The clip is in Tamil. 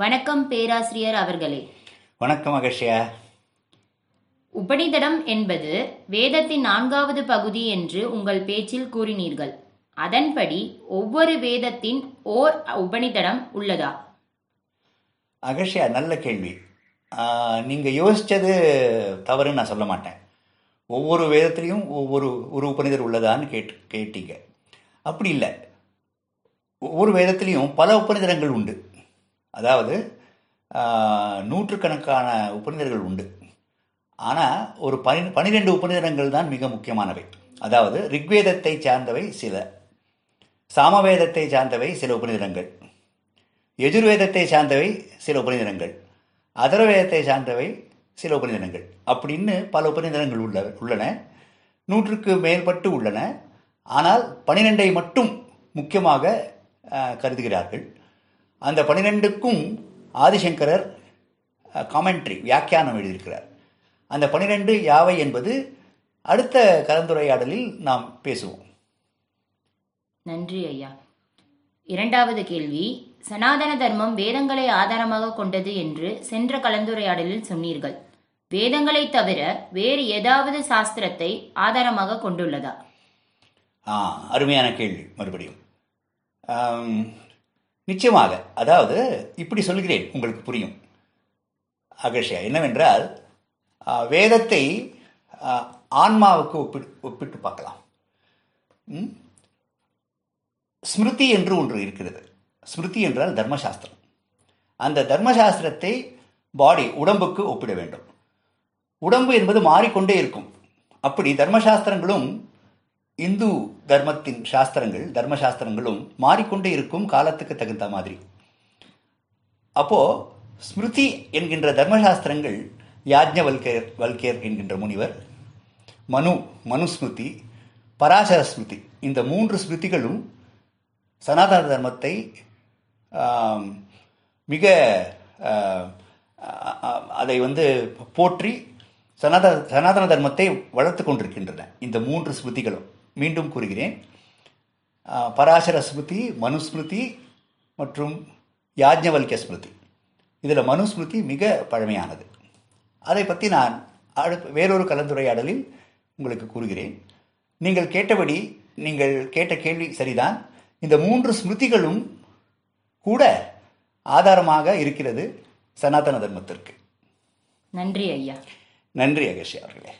வணக்கம் பேராசிரியர் அவர்களே. வணக்கம் அகஷ்யா உபனிடதம் என்பது வேதத்தின் நான்காவது பகுதி என்று உங்கள் பேச்சில் கூறினீர்கள். அதன்படி ஒவ்வொரு வேதத்தின் ஓர் உபனிடதம் உள்ளதா? அகஷ்யா நல்ல கேள்வி. நீங்கள் யோசித்தது தவறுன்னு நான் சொல்ல மாட்டேன். ஒவ்வொரு வேதத்திலையும் ஒவ்வொரு ஒரு உபநிதர் உள்ளதான்னு கேட்டு கேட்டீங்க. அப்படி இல்லை. ஒவ்வொரு வேதத்திலையும் பல உபநிதரங்கள் உண்டு. அதாவது நூற்றுக்கணக்கான உபநிதர்கள் உண்டு. ஆனால் ஒரு பனி பனிரெண்டு உபநிதங்கள் தான் மிக முக்கியமானவை. அதாவது ரிக்வேதத்தை சார்ந்தவை சில. சாமவேதத்தை சார்ந்தவை சில உபநிதங்கள் எஜுர்வேதத்தை சார்ந்தவை சில உபநிதனங்கள் அதர்வேதத்தை சார்ந்தவை சில உபநிதனங்கள் அப்படின்னு பல உபநிதனங்கள் உள்ள உள்ளன. நூற்றுக்கு மேற்பட்டு உள்ளன. ஆனால் பனிரெண்டை மட்டும் முக்கியமாக கருதுகிறார்கள். அந்த பனிரெண்டுக்கும் ஆதிசங்கரர் காமெண்ட்ரி வியாக்கியானம் எழுதியிருக்கிறார். அந்த பனிரெண்டு யாவை என்பது அடுத்த கலந்துரையாடலில் நாம் பேசுவோம். நன்றி ஐயா. இரண்டாவது கேள்வி சனாதன தர்மம் வேதங்களை ஆதாரமாக கொண்டது என்று சென்ற கலந்துரையாடலில் சொன்னீர்கள். வேதங்களை தவிர வேறு ஏதாவது சாஸ்திரத்தை ஆதாரமாக கொண்டுள்ளதா? ஆ அருமையான கேள்வி மறுபடியும். நிச்சயமாக அதாவது இப்படி சொல்கிறேன் உங்களுக்கு புரியும். அகர்ஷயா என்னவென்றால் வேதத்தை ஆன்மாவுக்கு ஒப்பிட்டு ஒப்பிட்டு பார்க்கலாம். ம்? ஸ்மிருதி என்று ஒன்று இருக்கிறது. ஸ்மிருதி என்றால் தர்மசாஸ்திரம். அந்த தர்மசாஸ்திரத்தை பாடி உடம்புக்கு ஒப்பிட வேண்டும். உடம்பு என்பது மாறிக்கொண்டே இருக்கும். அப்படி தர்மசாஸ்திரங்களும் இந்து தர்மத்தின் சாஸ்திரங்கள் தர்மசாஸ்திரங்களும் மாறிக்கொண்டே இருக்கும் காலத்துக்கு தகுந்த மாதிரி. அப்போ ஸ்மிருதி என்கின்ற தர்மசாஸ்திரங்கள் யாஜ்ஞவல்கேர் வல்கேர் என்கின்ற முனிவர் மனு மனுஸ்மிருதி பராசர ஸ்மிருதி இந்த மூன்று ஸ்மிருதிகளும் சனாதன தர்மத்தை மிக அதை வந்து போற்றி சனாதன சனாதன தர்மத்தை வளர்த்து கொண்டிருக்கின்றன இந்த மூன்று ஸ்மிருதிகளும். மீண்டும் கூறுகிறேன். பராசர ஸ்மிருதி மனுஸ்மிருதி மற்றும் யாஜ்ஞவல்கிய ஸ்மிருதி. இதில் மனுஸ்மிருதி மிக பழமையானது. அதை பற்றி நான் அடுத்த வேறொரு கலந்துரையாடலில் உங்களுக்கு கூறுகிறேன். நீங்கள் கேட்டபடி நீங்கள் கேட்ட கேள்வி சரிதான். இந்த மூன்று ஸ்மிருதிகளும் கூட ஆதாரமாக இருக்கிறது சனாதன தர்மத்திற்கு. நன்றி ஐயா. நன்றி அகர்ஷி அவர்களே.